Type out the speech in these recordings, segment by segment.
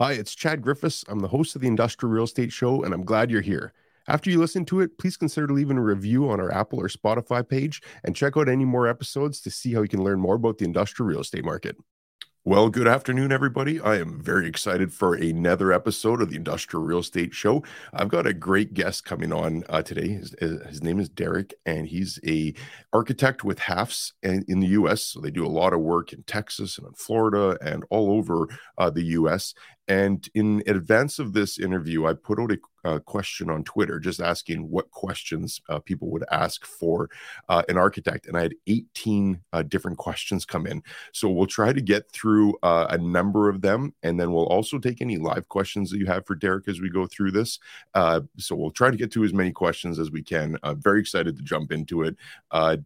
Hi, it's Chad Griffiths. I'm the host of the Industrial Real Estate Show, and I'm glad you're here. After you listen to it, please consider leaving a review on our Apple or Spotify page and check out any more episodes to see how you can learn more about the industrial real estate market. Well, good afternoon, everybody. I am very excited for another episode of the Industrial Real Estate Show. I've got a great guest coming on uh, today. His, his, name is Derek, and he's a architect with HAFS in, in, the U.S. So they do a lot of work in Texas and in Florida and all over uh, the U.S. And in advance of this interview, I put out a question on Twitter just asking what questions uh, people would ask for uh, an architect. And I had 18 uh, different questions come in. So we'll try to get through uh, a number of them. And then we'll also take any live questions that you have for Derek as we go through this. Uh, so we'll try to get to as many questions as we can. very excited to jump into it.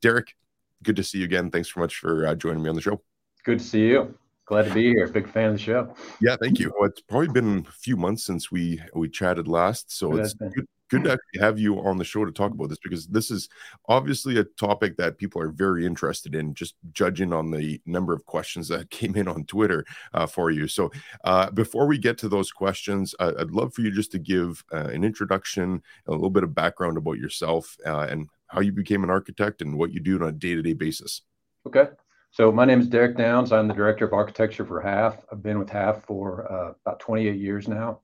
Derek, good to see you again. Thanks so much for joining me on the show. Good to see you. Glad to be here. Big fan of the show. Yeah, thank you. Well, it's probably been a few months since we we chatted last, so it's good, good to actually have you on the show to talk about this because this is obviously a topic that people are very interested in. Just judging on the number of questions that came in on Twitter uh, for you. So, uh, before we get to those questions, uh, I'd love for you just to give uh, an introduction, a little bit of background about yourself, uh, and how you became an architect and what you do on a day to day basis. Okay. So my name is Derek Downs. I'm the director of architecture for Halff. I've been with Halff for uh, about 28 years now,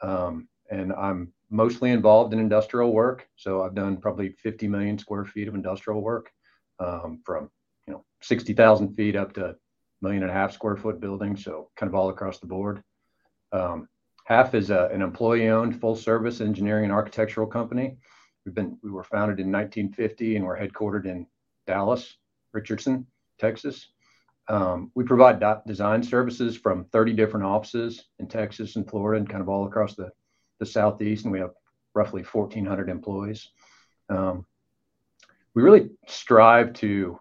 um, and I'm mostly involved in industrial work. So I've done probably 50 million square feet of industrial work, um, from you know 60,000 feet up to million and a half square foot buildings. So kind of all across the board. Um, Halff is a, an employee-owned full-service engineering and architectural company. We've been we were founded in 1950 and we're headquartered in Dallas, Richardson. Texas. Um, we provide design services from 30 different offices in Texas and Florida and kind of all across the, the Southeast. And we have roughly 1,400 employees. Um, we really strive to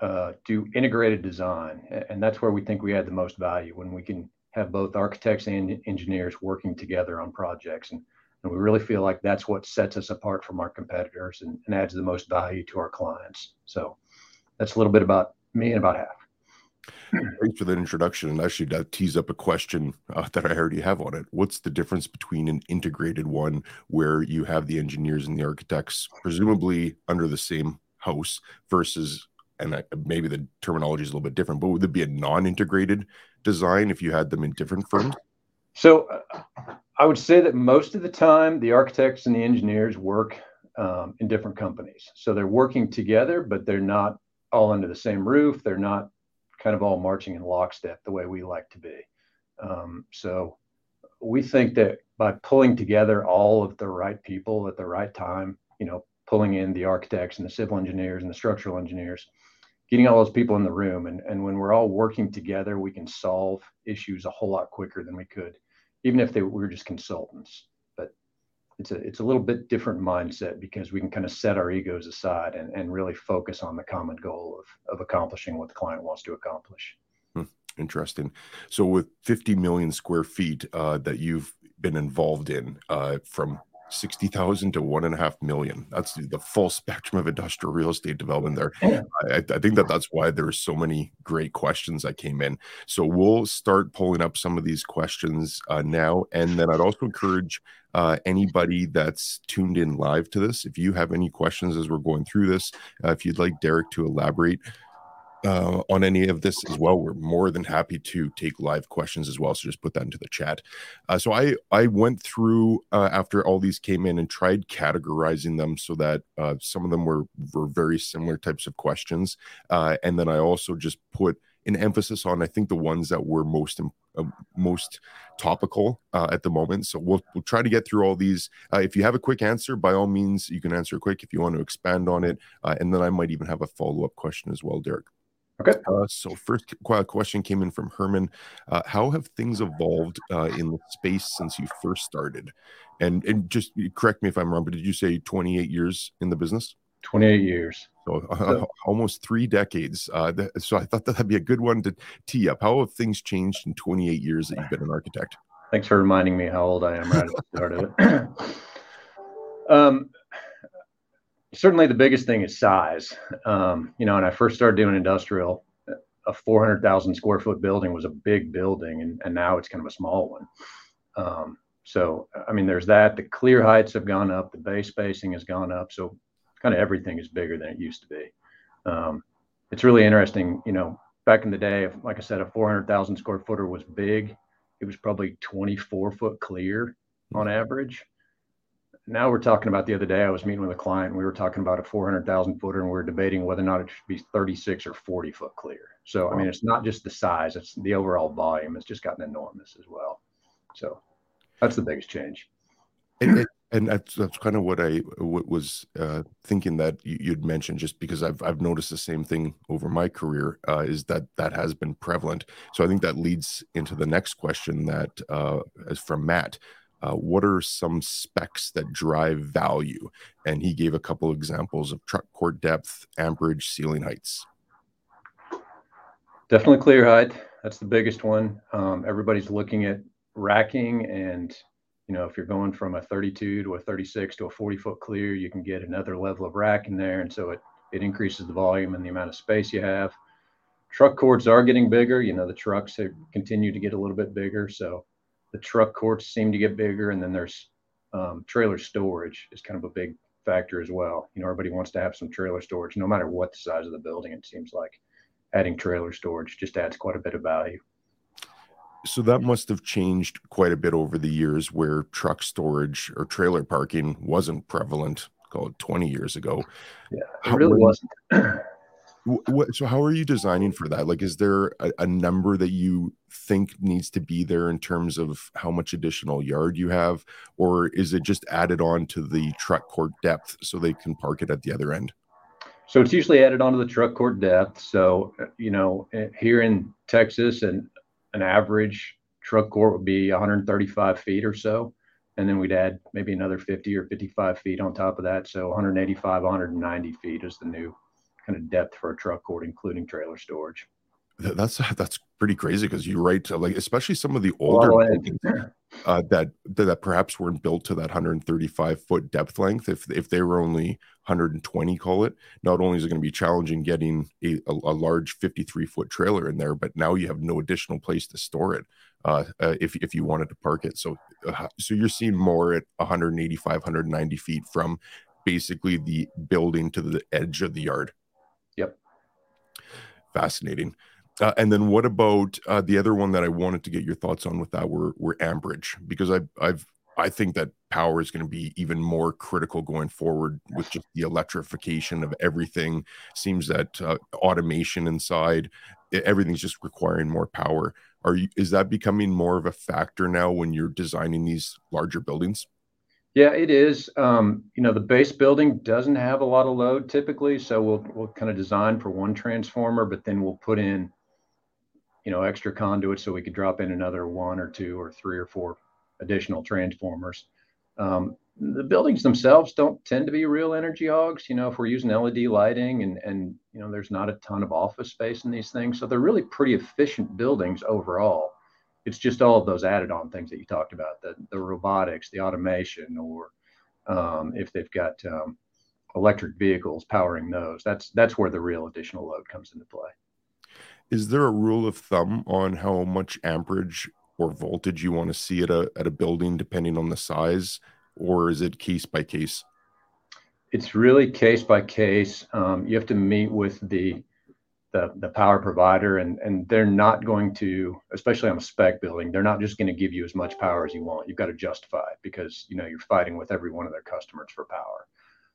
uh, do integrated design. And that's where we think we add the most value when we can have both architects and engineers working together on projects. And, and we really feel like that's what sets us apart from our competitors and, and adds the most value to our clients. So that's a little bit about me and about Halff. Thanks for that introduction. And actually, that tees up a question uh, that I already have on it. What's the difference between an integrated one where you have the engineers and the architects presumably under the same house versus, and I, maybe the terminology is a little bit different, but would it be a non integrated design if you had them in different firms? So uh, I would say that most of the time, the architects and the engineers work um, in different companies. So they're working together, but they're not all under the same roof. They're not kind of all marching in lockstep the way we like to be. Um, so we think that by pulling together all of the right people at the right time, you know, pulling in the architects and the civil engineers and the structural engineers, getting all those people in the room, and, and when we're all working together, we can solve issues a whole lot quicker than we could, even if they we were just consultants it's a it's a little bit different mindset because we can kind of set our egos aside and, and really focus on the common goal of of accomplishing what the client wants to accomplish. Hmm, interesting. So with 50 million square feet uh, that you've been involved in uh, from 60,000 to one and a half million. That's the full spectrum of industrial real estate development there. I, I, think that that's why there are so many great questions that came in. So we'll start pulling up some of these questions uh, now. And then I'd also encourage uh, anybody that's tuned in live to this, if you have any questions as we're going through this, uh, if you'd like Derek to elaborate, uh, on any of this as well, we're more than happy to take live questions as well. So just put that into the chat. Uh, so I I went through uh, after all these came in and tried categorizing them so that uh, some of them were were very similar types of questions, and then I also just put an emphasis on I think the ones that were most uh, most topical uh, at the moment. So we'll we'll try to get through all these. Uh, if you have a quick answer, by all means, you can answer quick. If you want to expand on it, uh, and then I might even have a follow up question as well, Derek. Okay. Uh, so first question came in from Herman. Uh, how have things evolved uh, in the space since you first started? And and just correct me if I'm wrong, but did you say 28 years in the business? 28 years. So uh, almost three decades. Uh, th- so I thought that'd be a good one to tee up. How have things changed in 28 years that you've been an architect? Thanks for reminding me how old I am right at the start of it. um, certainly the biggest thing is size. Um, you know, when I first started doing industrial, a 400,000 square foot building was a big building, and, and now it's kind of a small one. Um, so, I mean, there's that. The clear heights have gone up, the bay spacing has gone up. So, kind of everything is bigger than it used to be. Um, it's really interesting. You know, back in the day, like I said, a 400,000 square footer was big. It was probably 24 foot clear on hmm. average. Now we're talking about the other day, I was meeting with a client. We were talking about a 400,000 footer and we are debating whether or not it should be 36 or 40 foot clear. So, I mean, it's not just the size, it's the overall volume. It's just gotten enormous as well. So, that's the biggest change. And, and that's that's kind of what I was uh, thinking that you'd mentioned, just because I've I've noticed the same thing over my career, uh, is that that has been prevalent. So I think that leads into the next question that uh, is from Matt. Uh, what are some specs that drive value? And he gave a couple examples of truck court depth, amperage, ceiling heights. Definitely clear height. That's the biggest one. Um, everybody's looking at racking and you know if you're going from a 32 to a 36 to a 40 foot clear you can get another level of rack in there. And so it it increases the volume and the amount of space you have. Truck courts are getting bigger. You know the trucks have continued to get a little bit bigger. So the truck courts seem to get bigger. And then there's um, trailer storage is kind of a big factor as well. You know everybody wants to have some trailer storage no matter what the size of the building it seems like. Adding trailer storage just adds quite a bit of value so that must have changed quite a bit over the years where truck storage or trailer parking wasn't prevalent called 20 years ago. Yeah it really wasn't. What, so how are you designing for that? Like is there a, a, number that you think needs to be there in terms of how much additional yard you have? Or is it just added on to the truck court depth so they can park it at the other end? So it's usually added onto the truck court depth. So you know eh, here in texas and an average truck court would be 135 feet or so. And then we'd add maybe another 50 or 55 feet on top of that. So 185, 190 feet is the new kind of depth for a truck court, including trailer storage. That's that's pretty crazy because you write. Like especially some of the older buildings uh, that that perhaps weren't built to that 135 foot depth length. If if they were only 120, call it. Not only is it going to be challenging getting a, a, a, large 53 foot trailer in there, but now you have no additional place to store it uh, uh, if if you wanted to park it. So uh, so you're seeing more at 185, 190 feet from basically the building to the edge of the yard. Yep. Fascinating. Uh, and then what about uh, the other one that I wanted to get your thoughts on with that were were amperage because I I've I think that power is going to be even more critical going forward with just the electrification of everything. Seems that uh, automation inside everything's just requiring more power. Are you is that becoming more of a factor now when you're designing these larger buildings? Yeah, it is. Um, you know, the base building doesn't have a lot of load typically, so we'll we'll kind of design for one transformer, but then we'll put in you know, extra conduits so we could drop in another one or two or three or four additional transformers. Um, the buildings themselves don't tend to be real energy hogs. You know, if we're using LED lighting and and you know, there's not a ton of office space in these things, so they're really pretty efficient buildings overall. It's just all of those added on things that you talked about, the the robotics, the automation, or um, if they've got um, electric vehicles powering those. That's that's where the real additional load comes into play is there a rule of thumb on how much amperage or voltage you want to see at a at a building depending on the size or is it case by case? It's really case by case. Um, you have to meet with the, the the power provider and and they're not going to especially on a spec building they're not just going to give you as much power as you want. You've got to justify it because you know you're fighting with every one of their customers for power.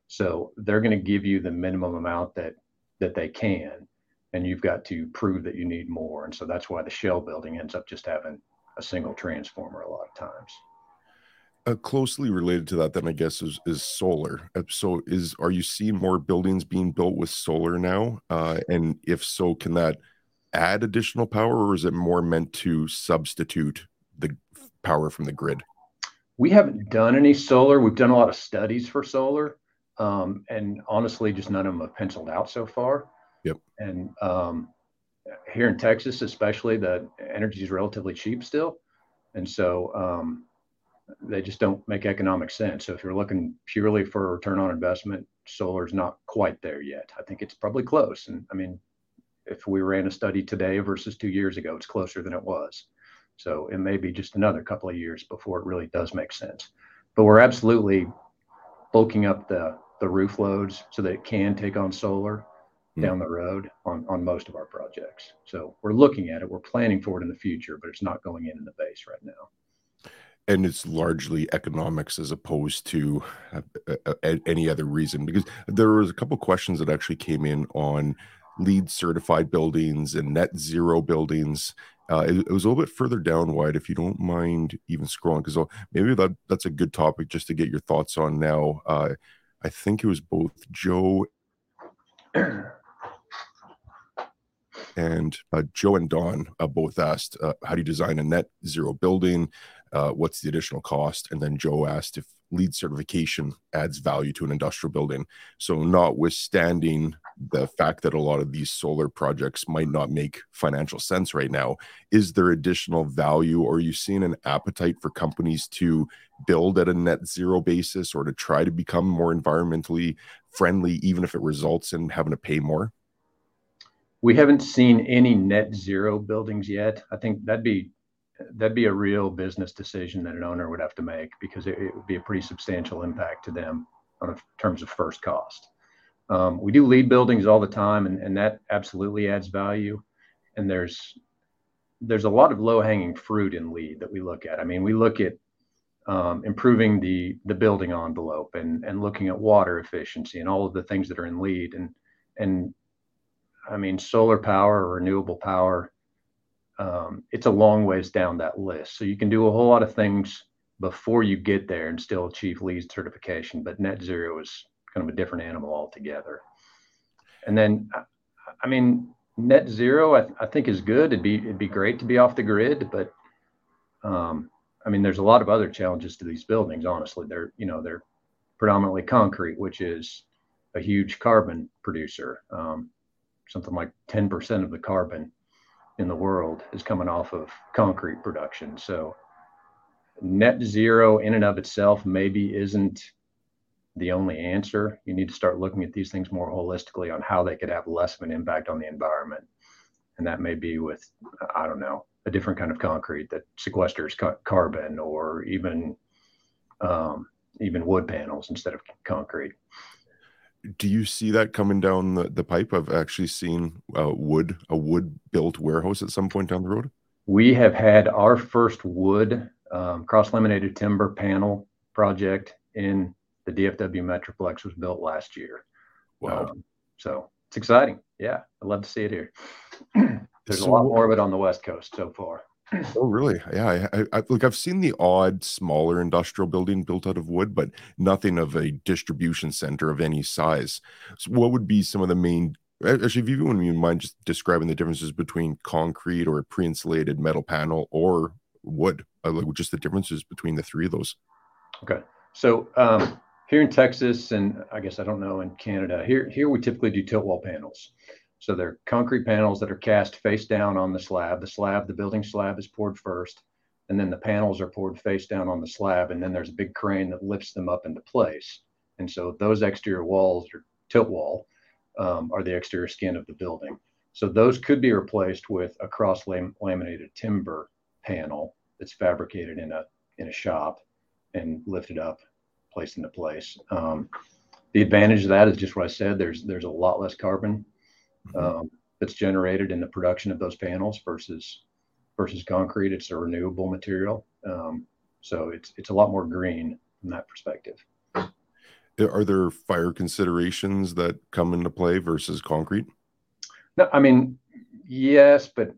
So they're going to give you the minimum amount that that they can and you've got to prove that you need more. And so that's why the shell building ends up just having a single transformer a lot of times. Uh, closely related to that, then I guess is is solar. Uh, so, is are you seeing more buildings being built with solar now? Uh, and if so, can that add additional power, or is it more meant to substitute the power from the grid? We haven't done any solar. We've done a lot of studies for solar, um, and honestly, just none of them have penciled out so far. Yep. And um, here in Texas, especially, the energy is relatively cheap still, and so um, they just don't make economic sense. So if you're looking purely for return on investment, solar is not quite there yet. I think it's probably close. And I mean, if we ran a study today versus two years ago, it's closer than it was. So it may be just another couple of years before it really does make sense. But we're absolutely bulking up the the roof loads so that it can take on solar. Down the road on on most of our projects. So we're looking at it. We're planning for it in the future, but it's not going in in the base right now and it's largely economics as opposed to uh, uh, any other reason because there was a couple questions that actually came in on LEED certified buildings and net zero buildings uh, it, it, was a little bit further down Wyatt if you don't mind even scrolling because maybe that that's a good topic just to get your thoughts on now uh, i think it was both joe and uh, Joe and Don uh, both asked, uh, "How do you design a net zero building? uh, what's the additional cost? And then Joe asked if LEED certification adds value to an industrial building. So, notwithstanding the fact that a lot of these solar projects might not make financial sense right now, is there additional value or are you seeing an appetite for companies to build at a net zero basis or to try to become more environmentally friendly, even if it results in having to pay more? We haven't seen any net zero buildings yet. I think that'd be that'd be a real business decision that an owner would have to make because it, it would be a pretty substantial impact to them on terms of first cost. Um, we do LEED buildings all the time, and, and that absolutely adds value. And there's there's a lot of low hanging fruit in LEED that we look at. I mean, we look at um, improving the the building envelope and and looking at water efficiency and all of the things that are in LEED and and I mean solar power or renewable power um, it's a long ways down that list. So you can do a whole lot of things before you get there and still achieve LEED certification. But net zero is kind of a different animal altogether. And then, I mean, net zero, I, I think is good. It'd be it'd be great to be off the grid, but um, I mean, there's a lot of other challenges to these buildings. Honestly, they're you know they're predominantly concrete, which is a huge carbon producer. Um, something like 10% of the carbon in the world is coming off of concrete production. So net zero in and of itself maybe isn't the only answer. You need to start looking at these things more holistically on how they could have less of an impact on the environment. And that may be with, I don't know, a different kind of concrete that sequesters ca- carbon or even um, even wood panels instead of concrete do you see that coming down the, the pipe? I've actually seen uh, wood, a wood built warehouse at some point down the road. We have had our first wood um, cross laminated timber panel project in the DFW Metroplex was built last year. Wow. Um, so it's exciting. Yeah. I'd love to see it here. There's so, a lot more of it on the West Coast so far. Oh, really? Yeah. I, I, look, I've seen the odd smaller industrial building built out of wood, but nothing of a distribution center of any size. So, what would be some of the main? Actually, if you wouldn't mind just describing the differences between concrete or pre-insulated metal panel or wood, uh, like just the differences between the three of those. Okay. So um, here in Texas, and I guess I don't know in Canada, here here we typically do tilt wall panels. So they're concrete panels that are cast face down on the slab. The slab, the building slab is poured first, and then the panels are poured face down on the slab, and then there's a big crane that lifts them up into place. And so those exterior walls or tilt wall um, are the exterior skin of the building. So those could be replaced with a cross laminated timber panel that's fabricated in a in a shop and lifted up, placed into place. Um, the advantage of that is just what I said. There's there's a lot less carbon. Um, that's generated in the production of those panels versus versus concrete. It's a renewable material, um, so it's it's a lot more green from that perspective. Are there fire considerations that come into play versus concrete? No, I mean yes, but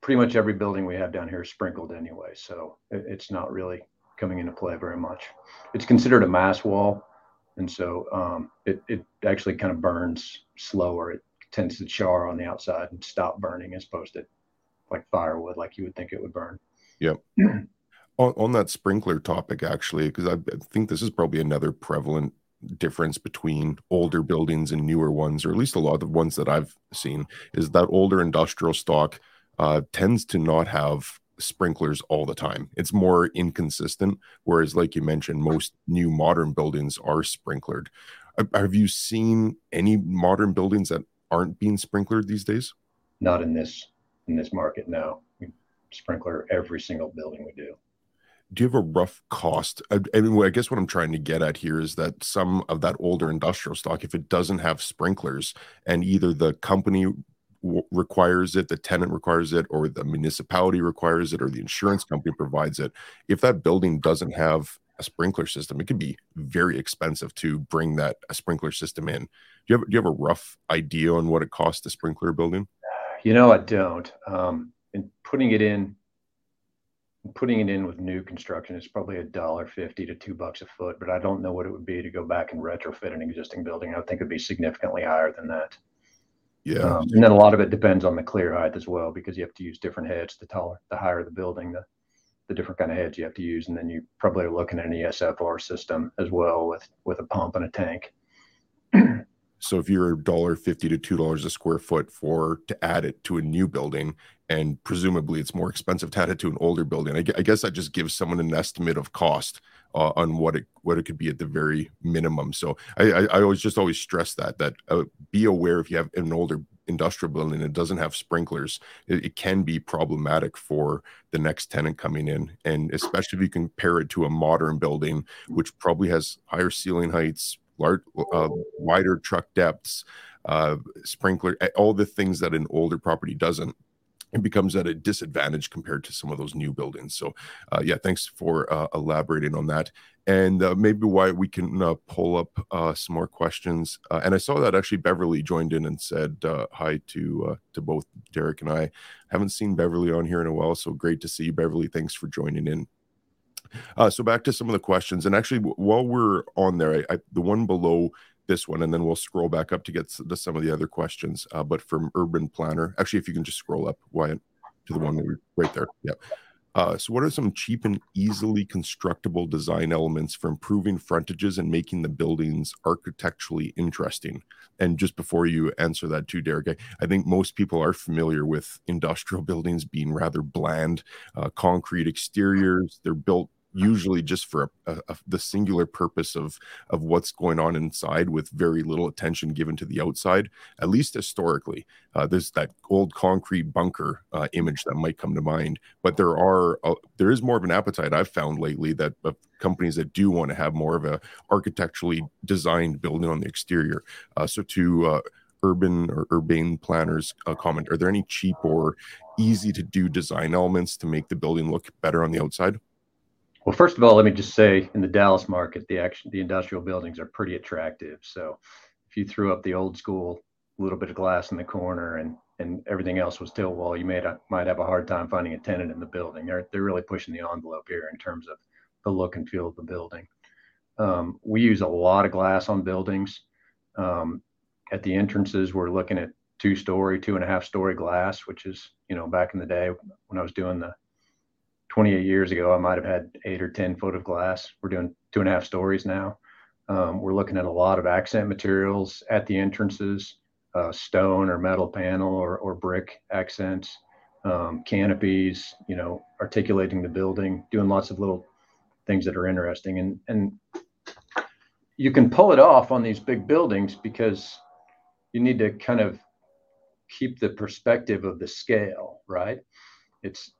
pretty much every building we have down here is sprinkled anyway, so it, it's not really coming into play very much. It's considered a mass wall, and so um, it it actually kind of burns slower. It tends to char on the outside and stop burning as opposed to like firewood, like you would think it would burn. Yep. on, on that sprinkler topic, actually, because I, I think this is probably another prevalent difference between older buildings and newer ones, or at least a lot of the ones that I've seen, is that older industrial stock uh, tends to not have sprinklers all the time. It's more inconsistent. Whereas, like you mentioned, most new modern buildings are sprinklered. Have you seen any modern buildings that aren't being sprinklered these days? Not in this in this market, no. We sprinkler every single building we do. Do you have a rough cost? I guess what I'm trying to get at here is that some of that older industrial stock, if it doesn't have sprinklers and either the company requires it, the tenant requires it, or the municipality requires it, or the insurance company provides it, if that building doesn't have a sprinkler system, it could be very expensive to bring that a sprinkler system in. Do you have do you have a rough idea on what it costs to sprinkler a building? You know, I don't. Um, and putting it in, putting it in with new construction is probably a dollar fifty to two bucks a foot, but I don't know what it would be to go back and retrofit an existing building. I think it'd be significantly higher than that. Yeah. Um, and then a lot of it depends on the clear height as well, because you have to use different heads. The taller, the higher the building, the the different kind of heads you have to use, and then you probably are looking at an ESFR system as well with with a pump and a tank. so if you're a dollar fifty to two dollars a square foot for to add it to a new building, and presumably it's more expensive to add it to an older building, I, I guess that just gives someone an estimate of cost uh, on what it what it could be at the very minimum. So I, I, I always just always stress that that uh, be aware if you have an older industrial building it doesn't have sprinklers, it, it, can be problematic for the next tenant coming in, and especially if you compare it to a modern building, which probably has higher ceiling heights, large, uh, wider truck depths, uh, sprinkler, all the things that an older property doesn't it becomes at a disadvantage compared to some of those new buildings. So, uh, yeah, thanks for uh, elaborating on that. And uh, maybe why we can uh, pull up uh, some more questions. Uh, and I saw that actually Beverly joined in and said hi to to both Derek and I. Haven't seen Beverly on here in a while, so great to see you, Beverly. Thanks for joining in. so back to some of the questions, and actually, while we're on there, I, I, the one below this one, and then we'll scroll back up to get to some of the other questions. Uh, but from Urban Planner, actually, if you can just scroll up, Wyatt, to the one that we right there. Yeah. Uh, so, what are some cheap and easily constructible design elements for improving frontages and making the buildings architecturally interesting? And just before you answer that, too, Derek, I, I think most people are familiar with industrial buildings being rather bland, uh, concrete exteriors. They're built usually just for a, a, the singular purpose of of what's going on inside with very little attention given to the outside at least historically. Uh, there's that old concrete bunker uh, image that might come to mind but there are uh, there is more of an appetite i've found lately that companies that do want to have more of a architecturally designed building on the exterior. Uh, so to uh, urban or urbane planners uh, comment are there any cheap or easy to do design elements to make the building look better on the outside well, first of all, let me just say in the Dallas market, the action, the industrial buildings are pretty attractive. So if you threw up the old school little bit of glass in the corner and and everything else was still wall, you may might have a hard time finding a tenant in the building. They're they're really pushing the envelope here in terms of the look and feel of the building. Um, we use a lot of glass on buildings. Um, at the entrances, we're looking at two story, two and a half story glass, which is you know back in the day when I was doing the 28 years ago, I might have had eight or 10 foot of glass. We're doing two and a half stories now. Um, we're looking at a lot of accent materials at the entrances, uh, stone or metal panel or, or brick accents, um, canopies, you know, articulating the building, doing lots of little things that are interesting. And, and you can pull it off on these big buildings because you need to kind of keep the perspective of the scale, right? It's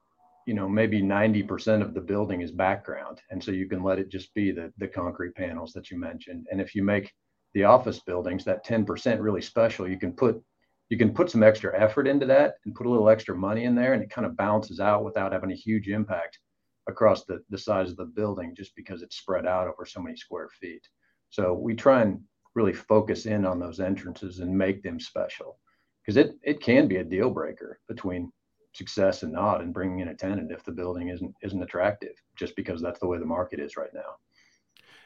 you know maybe 90% of the building is background. And so you can let it just be the the concrete panels that you mentioned. And if you make the office buildings that 10% really special you can put you can put some extra effort into that and put a little extra money in there and it kind of balances out without having a huge impact across the, the size of the building just because it's spread out over so many square feet. So we try and really focus in on those entrances and make them special because it, it can be a deal breaker between success and not and bringing in a tenant if the building isn't isn't attractive just because that's the way the market is right now.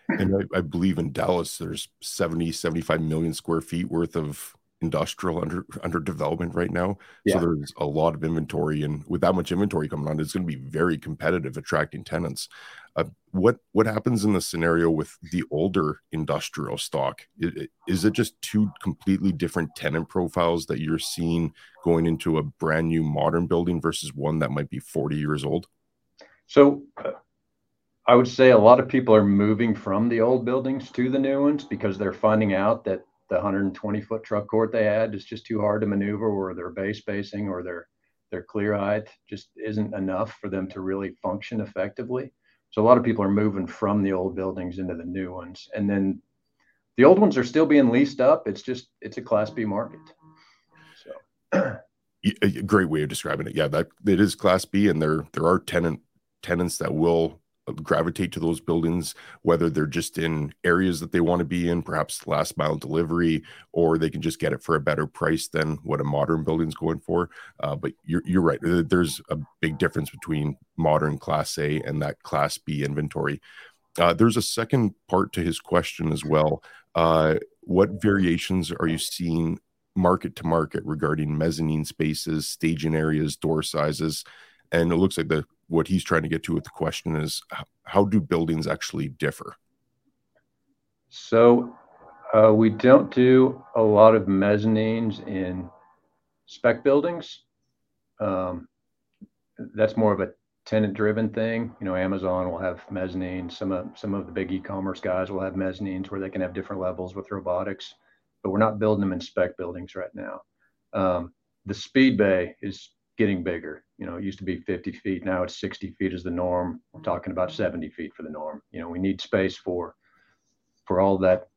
And I, I, believe in dallas there's 70 75 million square feet worth of industrial under under development right now yeah. so there's a lot of inventory and with that much inventory coming on it's going to be very competitive attracting tenants uh, what what happens in the scenario with the older industrial stock? Is it just two completely different tenant profiles that you're seeing going into a brand new modern building versus one that might be 40 years old? So, uh, I would say a lot of people are moving from the old buildings to the new ones because they're finding out that the 120 foot truck court they had is just too hard to maneuver, or their bay spacing or their their clear height just isn't enough for them to really function effectively. So a lot of people are moving from the old buildings into the new ones, and then the old ones are still being leased up. It's just it's a Class B market. So. a uh, great way of describing it. Yeah, that it is Class B, and there there are tenant tenants that will gravitate to those buildings, whether they're just in areas that they want to be in, perhaps last mile delivery, or they can just get it for a better price than what a modern building's going for. Uh, but you're, you're right. There's a big difference between modern Class A and that Class B inventory. Uh, there's a second part to his question as well. Uh, what variations are you seeing market to market regarding mezzanine spaces, staging areas, door sizes? And it looks like the what he's trying to get to with the question is how do buildings actually differ? So uh, we don't do a lot of mezzanines in spec buildings. Um, that's more of a tenant driven thing. You know, Amazon will have mezzanines. Some of some of the big e-commerce guys will have mezzanines where they can have different levels with robotics, but we're not building them in spec buildings right now. Um, the speed bay is getting bigger. You know, it used to be 50 feet. Now it's 60 feet is the norm. We're talking about 70 feet for the norm. You know, we need space for for all that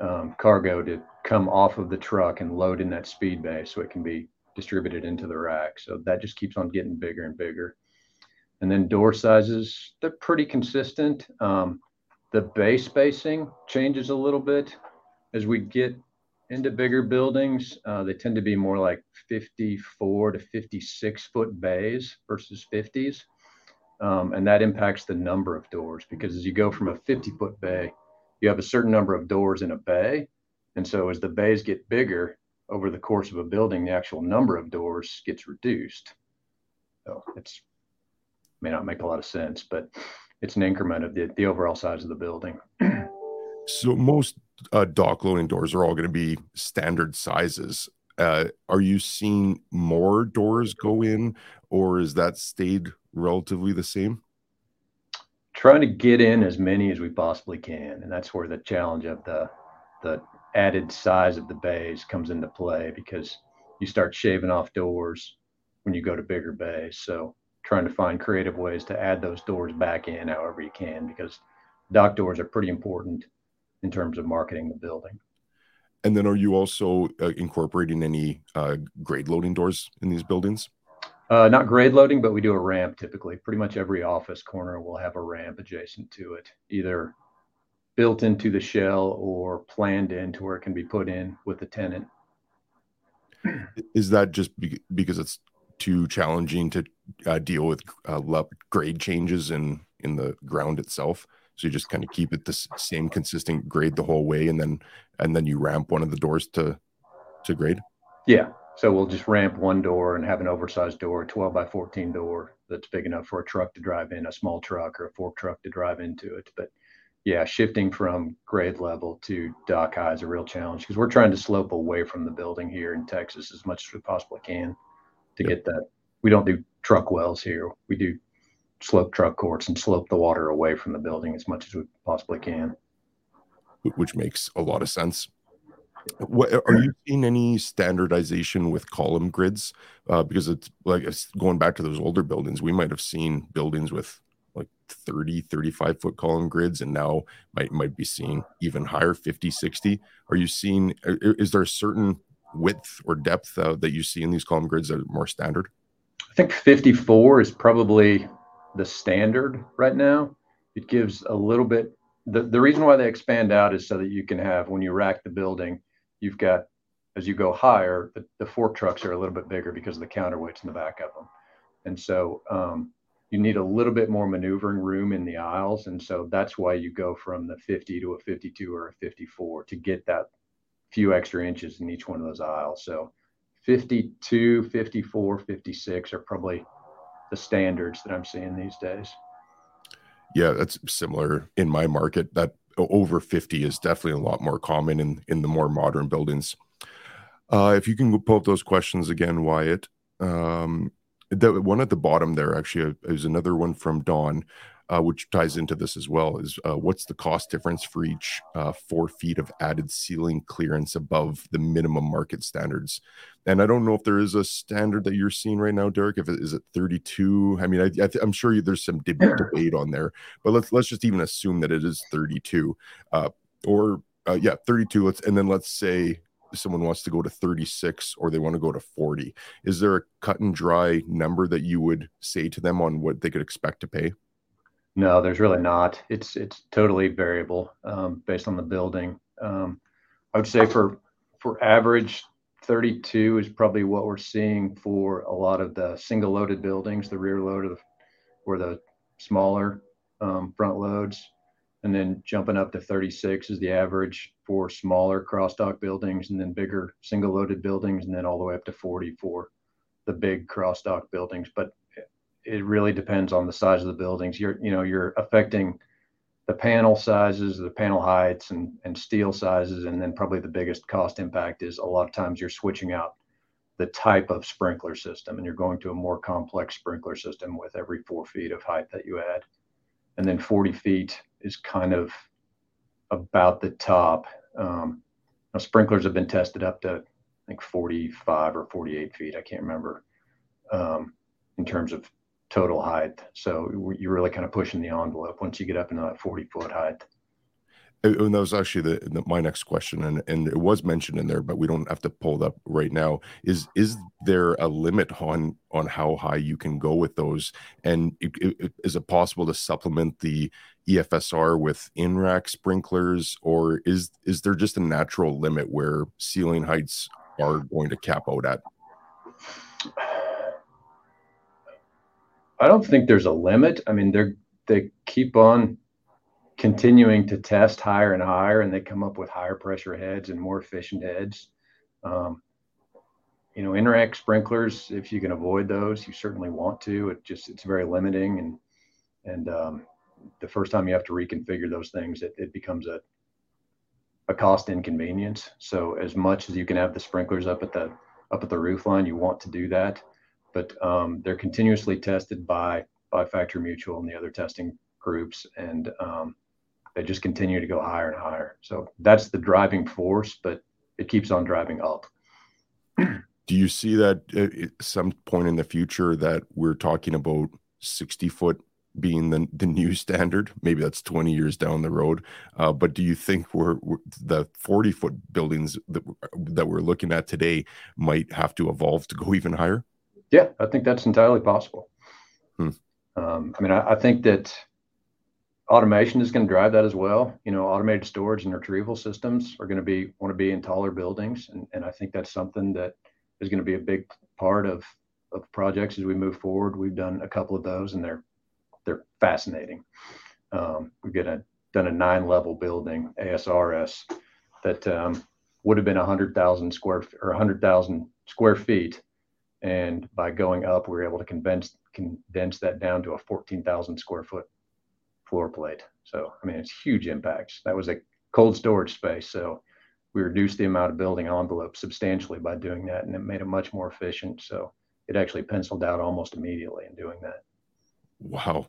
um, cargo to come off of the truck and load in that speed bay so it can be distributed into the rack. So that just keeps on getting bigger and bigger. And then door sizes, they're pretty consistent. Um, the bay spacing changes a little bit as we get into bigger buildings, uh, they tend to be more like 54 to 56 foot bays versus 50s. Um, and that impacts the number of doors because as you go from a 50 foot bay, you have a certain number of doors in a bay. And so as the bays get bigger over the course of a building, the actual number of doors gets reduced. So it's may not make a lot of sense, but it's an increment of the, the overall size of the building. so most uh, dock loading doors are all going to be standard sizes. Uh, are you seeing more doors go in, or is that stayed relatively the same? Trying to get in as many as we possibly can, and that's where the challenge of the the added size of the bays comes into play because you start shaving off doors when you go to bigger bays. So trying to find creative ways to add those doors back in however you can because dock doors are pretty important in terms of marketing the building. And then, are you also uh, incorporating any uh, grade loading doors in these buildings? Uh, not grade loading, but we do a ramp typically. Pretty much every office corner will have a ramp adjacent to it, either built into the shell or planned into where it can be put in with the tenant. Is that just be- because it's too challenging to uh, deal with uh, grade changes in in the ground itself? So you just kind of keep it the same consistent grade the whole way, and then and then you ramp one of the doors to to grade. Yeah. So we'll just ramp one door and have an oversized door, 12 by 14 door that's big enough for a truck to drive in, a small truck or a fork truck to drive into it. But yeah, shifting from grade level to dock high is a real challenge because we're trying to slope away from the building here in Texas as much as we possibly can to yep. get that. We don't do truck wells here. We do slope truck courts and slope the water away from the building as much as we possibly can. Which makes a lot of sense. What, are you seeing any standardization with column grids? Uh, because it's like it's going back to those older buildings, we might have seen buildings with like 30, 35 foot column grids, and now might might be seeing even higher 50, 60. Are you seeing, is there a certain width or depth uh, that you see in these column grids that are more standard? I think 54 is probably the standard right now. It gives a little bit. The, the reason why they expand out is so that you can have, when you rack the building, you've got, as you go higher, the, the fork trucks are a little bit bigger because of the counterweights in the back of them. And so um, you need a little bit more maneuvering room in the aisles. And so that's why you go from the 50 to a 52 or a 54 to get that few extra inches in each one of those aisles. So 52, 54, 56 are probably the standards that I'm seeing these days. Yeah, that's similar in my market. That over 50 is definitely a lot more common in in the more modern buildings. Uh, if you can pull up those questions again, Wyatt. Um, the one at the bottom there actually is another one from Don. Uh, which ties into this as well, is uh, what's the cost difference for each uh, four feet of added ceiling clearance above the minimum market standards? And I don't know if there is a standard that you're seeing right now, Derek. If it is it 32? I mean, I, am sure there's some debate, debate on there, but let's let's just even assume that it is 32, uh, or uh, yeah, 32. Let's and then let's say someone wants to go to 36 or they want to go to 40 is there a cut and dry number that you would say to them on what they could expect to pay no, there's really not. It's it's totally variable um, based on the building. Um, I would say for for average, 32 is probably what we're seeing for a lot of the single loaded buildings, the rear load of or the smaller um, front loads, and then jumping up to 36 is the average for smaller cross dock buildings, and then bigger single loaded buildings, and then all the way up to 40 for the big cross dock buildings. But it really depends on the size of the buildings. You're, you know, you're affecting the panel sizes, the panel heights, and and steel sizes, and then probably the biggest cost impact is a lot of times you're switching out the type of sprinkler system, and you're going to a more complex sprinkler system with every four feet of height that you add, and then 40 feet is kind of about the top. Um, now sprinklers have been tested up to I think 45 or 48 feet. I can't remember um, in terms of total height. So you're really kind of pushing the envelope once you get up into that 40 foot height. And that was actually the, the, my next question, and and it was mentioned in there, but we don't have to pull it up right now. Is is there a limit on on how high you can go with those? And it, it, is it possible to supplement the ESFR with in rack sprinklers, or is is there just a natural limit where ceiling heights are going to cap out at? I don't think there's a limit. I mean, they're they keep on continuing to test higher and higher, and they come up with higher pressure heads and more efficient heads. Um, you know, in rack sprinklers, if you can avoid those, you certainly want to. It just it's very limiting, and and um, the first time you have to reconfigure those things, it, it becomes a a cost inconvenience. So as much as you can have the sprinklers up at the up at the roof line, you want to do that but um, they're continuously tested by by Factory Mutual and the other testing groups, and um, they just continue to go higher and higher. So that's the driving force, but it keeps on driving up. Do you see that at some point in the future that we're talking about 60 foot being the, the new standard? Maybe that's 20 years down the road. Uh, but do you think we're, we're, the 40 foot buildings that, that we're looking at today might have to evolve to go even higher? Yeah, I think that's entirely possible. Hmm. Um, I mean, I, I, think that automation is going to drive that as well. You know, automated storage and retrieval systems are going to be want to be in taller buildings, and, and I think that's something that is going to be a big part of of projects as we move forward. We've done a couple of those, and they're they're fascinating. Um, we've got a done a nine level building ASRS that um, would have been a hundred thousand square or a hundred thousand square feet and by going up, we were able to condense condense that down to a 14,000 square foot floor plate. So, I mean, it's huge impacts. That was a cold storage space. So, we reduced the amount of building envelope substantially by doing that, and it made it much more efficient. So, it actually penciled out almost immediately in doing that. Wow.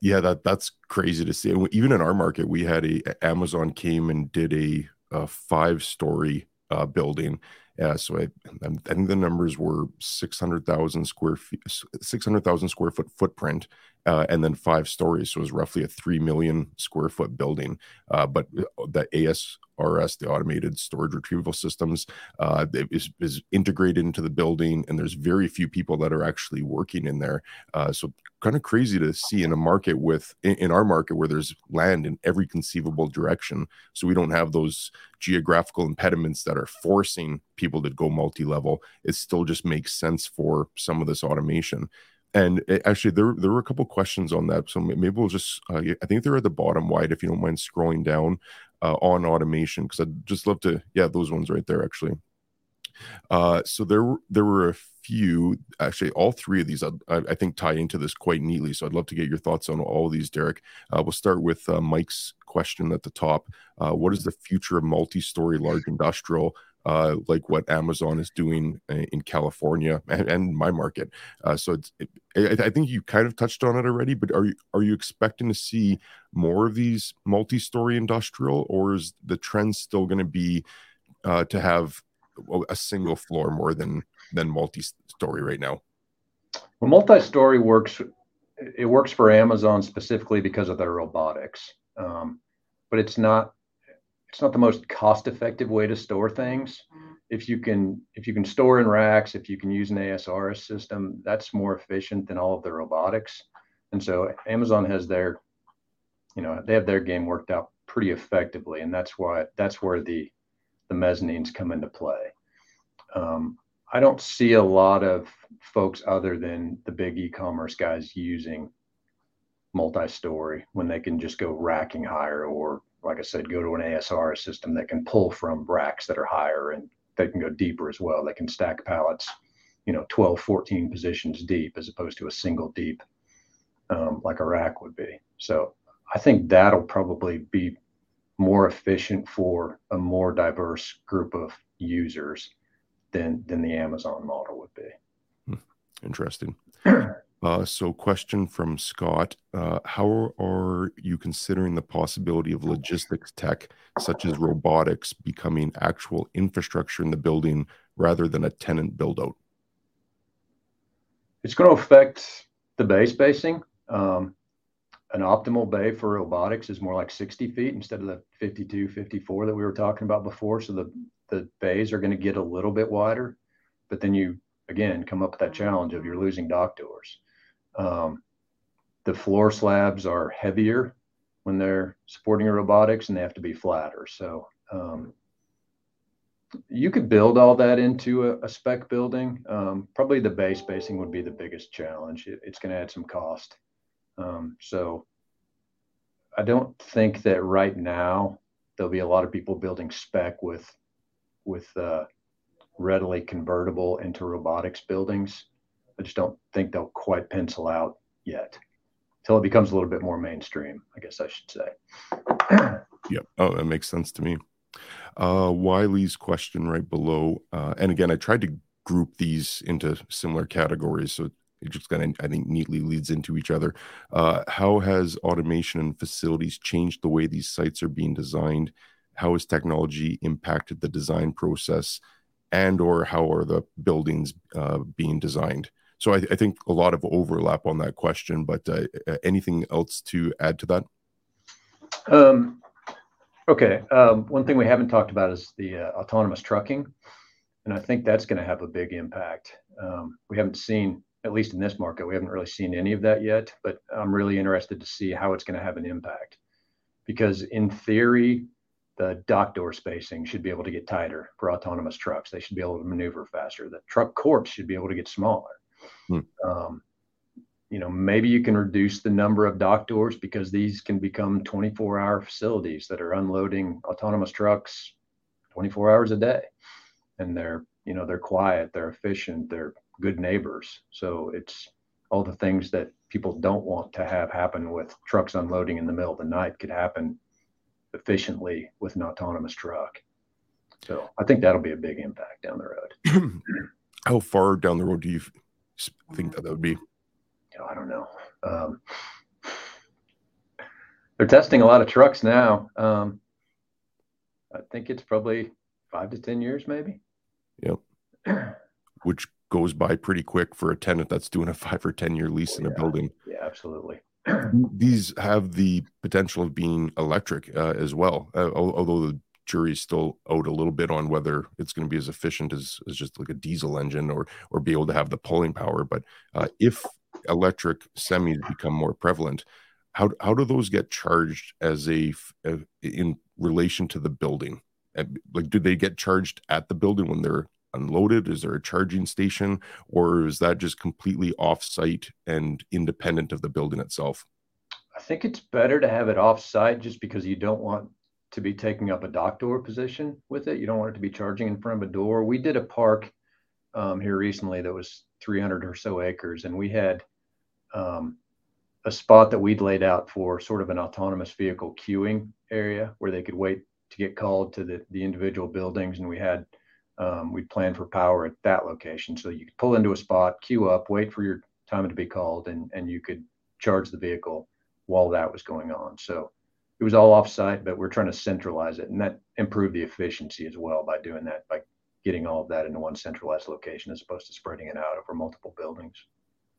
Yeah, that that's crazy to see. Even in our market, we had a Amazon came and did a, a five story uh, building yeah, so I, I think the numbers were six hundred thousand square feet, six hundred thousand square foot footprint, uh, and then five stories. So it was roughly a three million square foot building. Uh, but uh, the ASRS, the automated storage retrieval systems, uh, is, is integrated into the building, and there's very few people that are actually working in there. Uh, so kind of crazy to see in a market with in, our market where there's land in every conceivable direction so we don't have those geographical impediments that are forcing people to go multi-level it still just makes sense for some of this automation and it, actually there, there were a couple questions on that so maybe we'll just uh, i think they're at the bottom Wyatt if you don't mind scrolling down uh, on automation because i'd just love to yeah those ones right there actually uh, so there there were a few, actually, all three of these I, I, think tie into this quite neatly. So I'd love to get your thoughts on all these, Derek. Uh, we'll start with uh, Mike's question at the top. Uh, what is the future of multi-story large industrial uh, like what Amazon is doing in California and, and my market. Uh, so it's, it, I think you kind of touched on it already, but are you are you expecting to see more of these multi-story industrial, or is the trend still going to be uh, to have a single floor more than than multi-story right now? Well, multi-story works. It works for Amazon specifically because of their robotics, um, but it's not it's not the most cost effective way to store things. Mm-hmm. If you can if you can store in racks, if you can use an ASRS system, that's more efficient than all of the robotics. And so Amazon has their, you know, they have their game worked out pretty effectively, and that's why that's where the the mezzanines come into play. Um, I don't see a lot of folks other than the big e-commerce guys using multi-story when they can just go racking higher or like I said, go to an ASR system that can pull from racks that are higher and they can go deeper as well. They can stack pallets, you know, 12, 14 positions deep as opposed to a single deep um, like a rack would be. So I think that'll probably be more efficient for a more diverse group of users than than the Amazon model would be. Hmm. Interesting. Uh, so, question from Scott uh, How are you considering the possibility of logistics tech, such as robotics, becoming actual infrastructure in the building rather than a tenant build out? It's going to affect the bay spacing. Um, an optimal bay for robotics is more like 60 feet instead of the 52, 54 that we were talking about before. So, the, the bays are going to get a little bit wider, but then you again come up with that challenge of you're losing dock doors. Um, the floor slabs are heavier when they're supporting robotics and they have to be flatter. So um, you could build all that into a, a spec building. Um, probably the bay spacing would be the biggest challenge. It, it's going to add some cost. Um, so I don't think that right now there'll be a lot of people building spec with with uh, readily convertible into robotics buildings. I just don't think they'll quite pencil out yet until it becomes a little bit more mainstream, I guess I should say. yep. Oh, that makes sense to me. Uh, Wiley's question right below. Uh, and again, I tried to group these into similar categories. So it just kind of, I think, neatly leads into each other. Uh, how has automation and facilities changed the way these sites are being designed? How has technology impacted the design process? And or how are the buildings uh, being designed? So I, I, think a lot of overlap on that question, but uh, anything else to add to that? Um, okay. Um, one thing we haven't talked about is the uh, autonomous trucking. And I think that's going to have a big impact. Um, we haven't seen, at least in this market, we haven't really seen any of that yet, but I'm really interested to see how it's going to have an impact. Because in theory, the dock door spacing should be able to get tighter for autonomous trucks. They should be able to maneuver faster. The truck courts should be able to get smaller. Hmm. Um, you know, maybe you can reduce the number of dock doors because these can become 24 hour facilities that are unloading autonomous trucks 24 hours a day. And they're, you know, they're quiet, they're efficient, they're good neighbors. So it's all the things that people don't want to have happen with trucks unloading in the middle of the night could happen efficiently with an autonomous truck. So I think that'll be a big impact down the road. How far down the road do you think that that would be? I don't know. Um, they're testing a lot of trucks now. Um, I think it's probably five to ten years, maybe. Yep. Which goes by pretty quick for a tenant that's doing a five or ten year lease in yeah. a building. Yeah, absolutely. These have the potential of being electric uh, as well, uh, although the jury's still out a little bit on whether it's going to be as efficient as, as just like a diesel engine or or be able to have the pulling power. But uh, if electric semis become more prevalent, how how do those get charged as a, a in relation to the building? Like, do they get charged at the building when they're unloaded? Is there a charging station, or is that just completely off-site and independent of the building itself? I think it's better to have it off-site just because you don't want to be taking up a dock door position with it. You don't want it to be charging in front of a door. We did a park um, here recently that was 300 or so acres, and we had um, a spot that we'd laid out for sort of an autonomous vehicle queuing area where they could wait to get called to the, the individual buildings. And we had um, we'd plan for power at that location. So you could pull into a spot, queue up, wait for your time to be called, and, and you could charge the vehicle while that was going on. So it was all offsite, but we're trying to centralize it, and that improved the efficiency as well by doing that, by getting all of that into one centralized location as opposed to spreading it out over multiple buildings.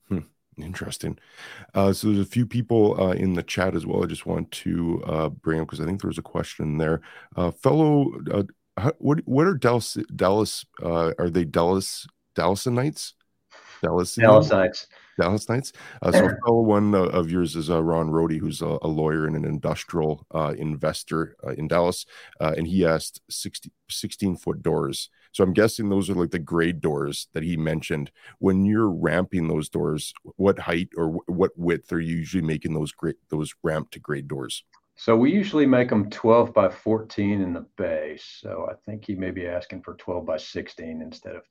Hmm. Interesting. Uh, so there's a few people uh, in the chat as well. I just want to uh, bring up because I think there was a question there. Uh, fellow, uh, what what are Dallas Dallas? Uh, are they Dallas Dallasinites? Dallas Dallasites. Dallas Knights. Uh, so, a fellow one uh, of yours is uh, Ron Rohde, who's a, a, lawyer and an industrial uh, investor uh, in Dallas. Uh, and he asked 60, 16 foot doors. So, I'm guessing those are like the grade doors that he mentioned. When you're ramping those doors, what height or what width are you usually making those great those ramp to grade doors? So we usually make them 12 by 14 in the base. So I think he may be asking for 12 by 16 instead of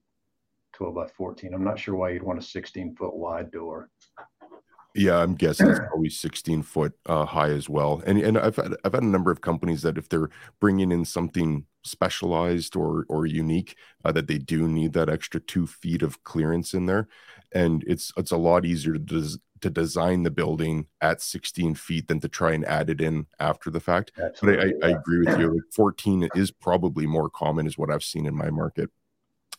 12 by 14. I'm not sure why you'd want a 16 foot wide door. Yeah, I'm guessing it's probably 16 foot uh, high as well. And and I've had I've had a number of companies that if they're bringing in something specialized or or unique, uh, that they do need that extra two feet of clearance in there, and it's it's a lot easier to des- to design the building at 16 feet than to try and add it in after the fact. Absolutely. But I, I, I agree with you. Like 14 is probably more common, is what I've seen in my market.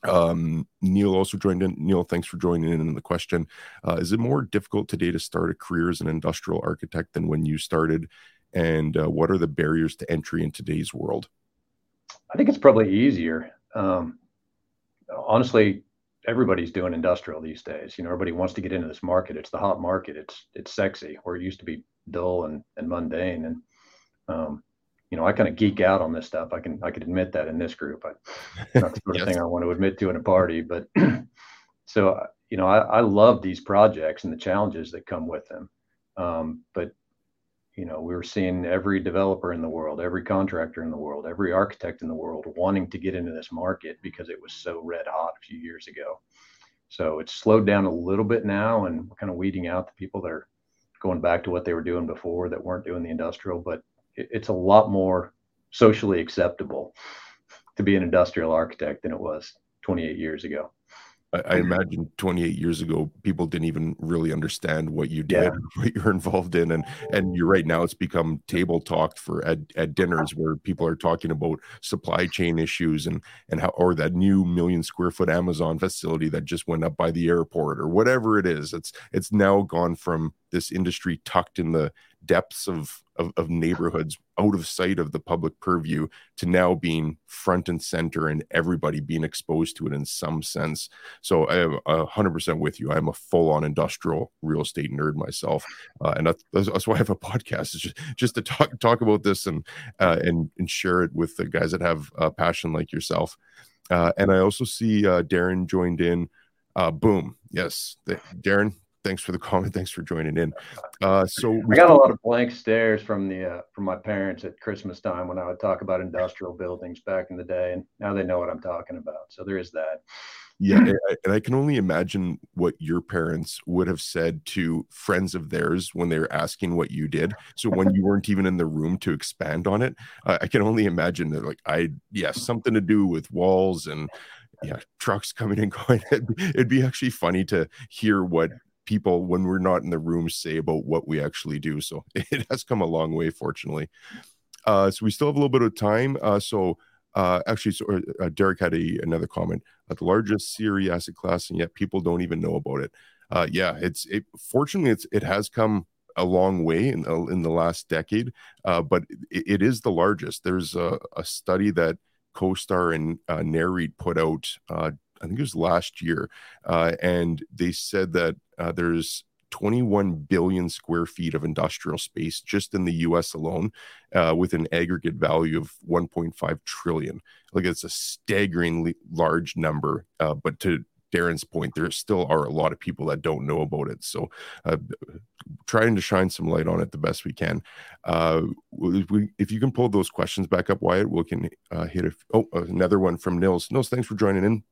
Um, Neil also joined in. Neil, thanks for joining in in the question. Uh, is it more difficult today to start a career as an industrial architect than when you started? And uh, what are the barriers to entry in today's world? I think it's probably easier. Um, honestly, everybody's doing industrial these days. You know, everybody wants to get into this market. It's the hot market. It's it's sexy, where it used to be dull and, and mundane. And um, you know, I kind of geek out on this stuff. I can I can admit that in this group. I, not the sort yes. of thing I want to admit to in a party, but so you know, I, I love these projects and the challenges that come with them. Um, but you know, we were seeing every developer in the world, every contractor in the world, every architect in the world wanting to get into this market because it was so red hot a few years ago. So it's slowed down a little bit now, and we're kind of weeding out the people that are going back to what they were doing before that weren't doing the industrial. But it's a lot more socially acceptable to be an industrial architect than it was 28 years ago. I, I imagine 28 years ago, people didn't even really understand what you did, yeah. what you're involved in, and and you're right now. It's become table talk for at, at dinners where people are talking about supply chain issues and and how or that new million square foot Amazon facility that just went up by the airport or whatever it is. It's it's now gone from this industry tucked in the depths of, of, of neighborhoods out of sight of the public purview to now being front and center and everybody being exposed to it in some sense. So I am hundred percent with you. I'm a full on industrial real estate nerd myself, uh, and that's, that's, why I have a podcast. Just just to talk talk about this and uh, and and share it with the guys that have a passion like yourself. Uh, and I also see uh, Darren joined in. Uh, boom, yes, the, Darren thanks for the comment. Thanks for joining in. Uh, so I got a lot of blank stares from the uh, from my parents at Christmas time when I would talk about industrial buildings back in the day, and now they know what I'm talking about. So there is that. Yeah, and I can only imagine what your parents would have said to friends of theirs when they were asking what you did. So when you weren't even in the room to expand on it, uh, I can only imagine that, like, I yes, something to do with walls and yeah, trucks coming and going. It'd be, it'd be actually funny to hear what people when we're not in the room say about what we actually do. So it has come a long way, fortunately. Uh, so we still have a little bit of time. Uh, so uh, actually, so, uh, Derek had a, another comment. Uh, the largest CRE asset class, and yet people don't even know about it. Uh, yeah, it's it, fortunately it's it has come a long way in the, in the last decade, but it, it is the largest. There's a, a study that CoStar and uh, put out I think it was last year, uh, and they said that uh, there's 21 billion square feet of industrial space just in the U.S. alone, uh, with an aggregate value of 1.5 trillion. Like it's a staggeringly large number, uh, but to Darren's point, there still are a lot of people that don't know about it. So, uh, trying to shine some light on it the best we can. Uh, we, if you can pull those questions back up, Wyatt, we can uh, hit a, oh another one from Nils. Nils, thanks for joining in.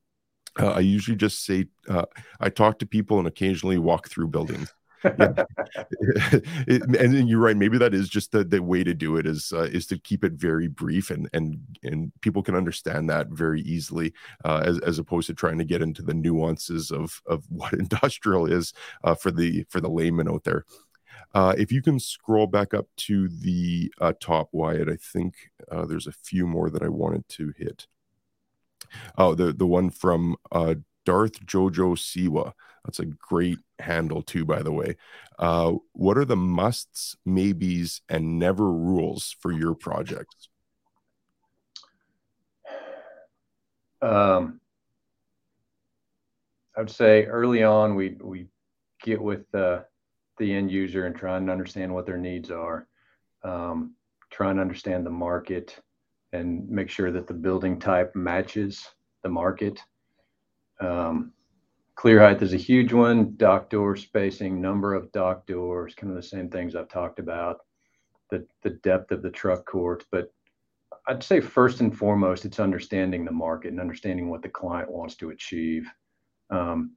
Uh, I usually just say uh, I talk to people and occasionally walk through buildings. yeah. it, and you're right. Maybe that is just the, the way to do it is uh, is to keep it very brief and and and people can understand that very easily uh, as as opposed to trying to get into the nuances of of what industrial is uh, for the for the layman out there. Uh, if you can scroll back up to the uh, top, Wyatt, I think uh, there's a few more that I wanted to hit. Oh, the the one from uh, Darth Jojo Siwa. That's a great handle too, by the way. Uh, what are the musts, maybes, and never rules for your projects? Um, I would say early on we we get with uh, the end user and try and understand what their needs are. Um, try and understand the market and make sure that the building type matches the market. Um, clear height is a huge one. Dock door spacing, number of dock doors, kind of the same things I've talked about. The the depth of the truck courts, but I'd say first and foremost, it's understanding the market and understanding what the client wants to achieve. Um,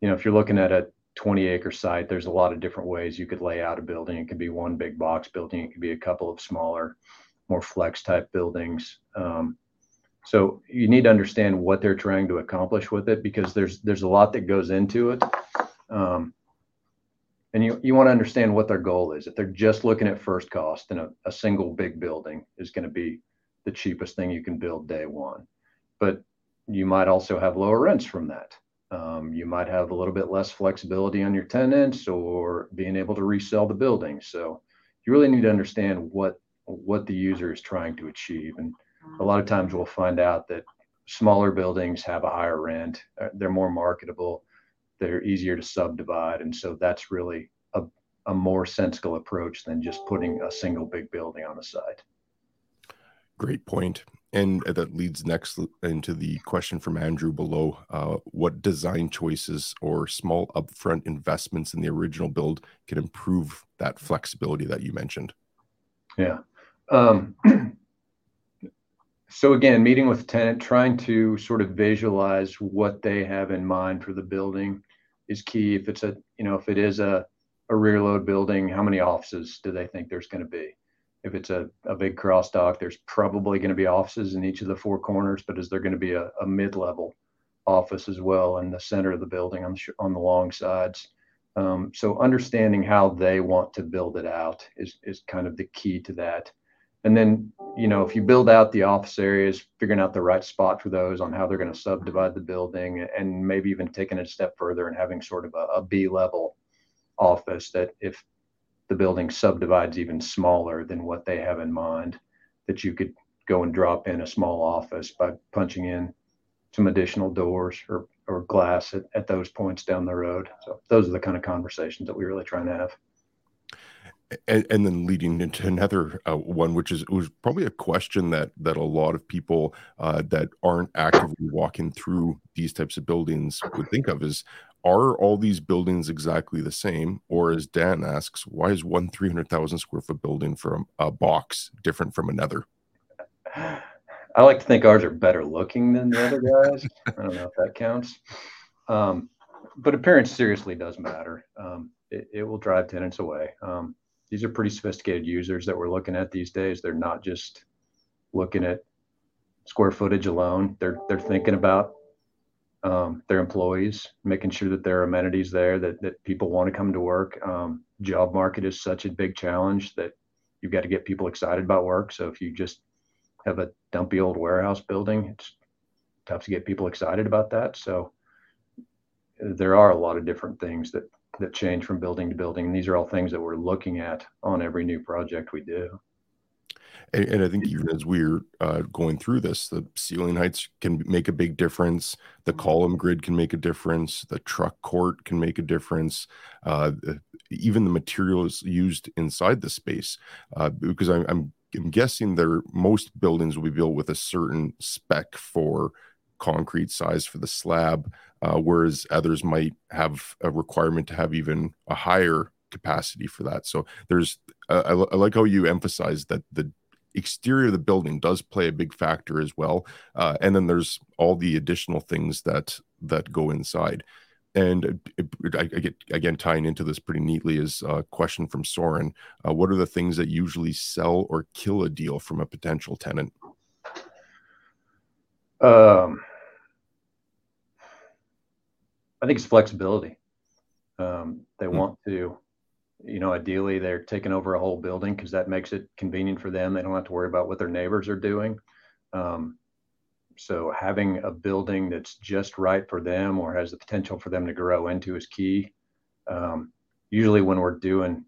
you know, if you're looking at a 20 acre site, there's a lot of different ways you could lay out a building. It could be one big box building, it could be a couple of smaller, more flex type buildings. Um, so you need to understand what they're trying to accomplish with it because there's there's a lot that goes into it. Um, and you, you want to understand what their goal is. If they're just looking at first cost, then a, a single big building is going to be the cheapest thing you can build day one. But you might also have lower rents from that. Um, you might have a little bit less flexibility on your tenants or being able to resell the building. So you really need to understand what what the user is trying to achieve. And a lot of times we'll find out that smaller buildings have a higher rent. Uh, they're more marketable. They're easier to subdivide. And so that's really a, a more sensible approach than just putting a single big building on the site. Great point. And that leads next into the question from Andrew below. Uh, what design choices or small upfront investments in the original build can improve that flexibility that you mentioned? Yeah. Um, so again, meeting with the tenant, trying to sort of visualize what they have in mind for the building is key. If it's a, you know, if it is a, a rear load building, how many offices do they think there's going to be? if it's a, a big cross dock, there's probably going to be offices in each of the four corners, but is there going to be a, a mid-level office as well in the center of the building on the, on the long sides? Um, so understanding how they want to build it out is, is kind of the key to that. And then, you know, if you build out the office areas, figuring out the right spot for those on how they're going to subdivide the building and maybe even taking it a step further and having sort of a, a B level office that if the building subdivides even smaller than what they have in mind, that you could go and drop in a small office by punching in some additional doors or, or glass at, at those points down the road. So those are the kind of conversations that we're really trying to have. And, and, then leading into another uh, one, which is was probably a question that that a lot of people uh, that aren't actively walking through these types of buildings would think of is are all these buildings exactly the same? Or as Dan asks, why is one 300,000 square foot building from a box different from another? I like to think ours are better looking than the other guys. I don't know if that counts. Um, but appearance seriously does matter. Um, it, it, will drive tenants away. Um, these are pretty sophisticated users that we're looking at these days. They're not just looking at square footage alone. They're they're thinking about um, their employees, making sure that there are amenities there, that, that people want to come to work. Um, job market is such a big challenge that you've got to get people excited about work. So if you just have a dumpy old warehouse building, it's tough to get people excited about that. So there are a lot of different things that that change from building to building. And these are all things that we're looking at on every new project we do. And, and, I think even as we're uh, going through this, the ceiling heights can make a big difference. The column grid can make a difference. The truck court can make a difference. Uh, even the materials used inside the space, uh, because I'm, I'm, I'm guessing there most buildings will be built with a certain spec for concrete size for the slab, uh, whereas others might have a requirement to have even a higher capacity for that. So there's, uh, I, I, like how you emphasize that the exterior of the building does play a big factor as well uh, and then there's all the additional things that that go inside and I, I, get again tying into this pretty neatly is a question from Soren. Uh, what are the things that usually sell or kill a deal from a potential tenant? Um, I think it's flexibility. Um, they hmm. want to, you know, ideally they're taking over a whole building because that makes it convenient for them. They don't have to worry about what their neighbors are doing. Um, so having a building that's just right for them or has the potential for them to grow into is key. Um, usually when we're doing,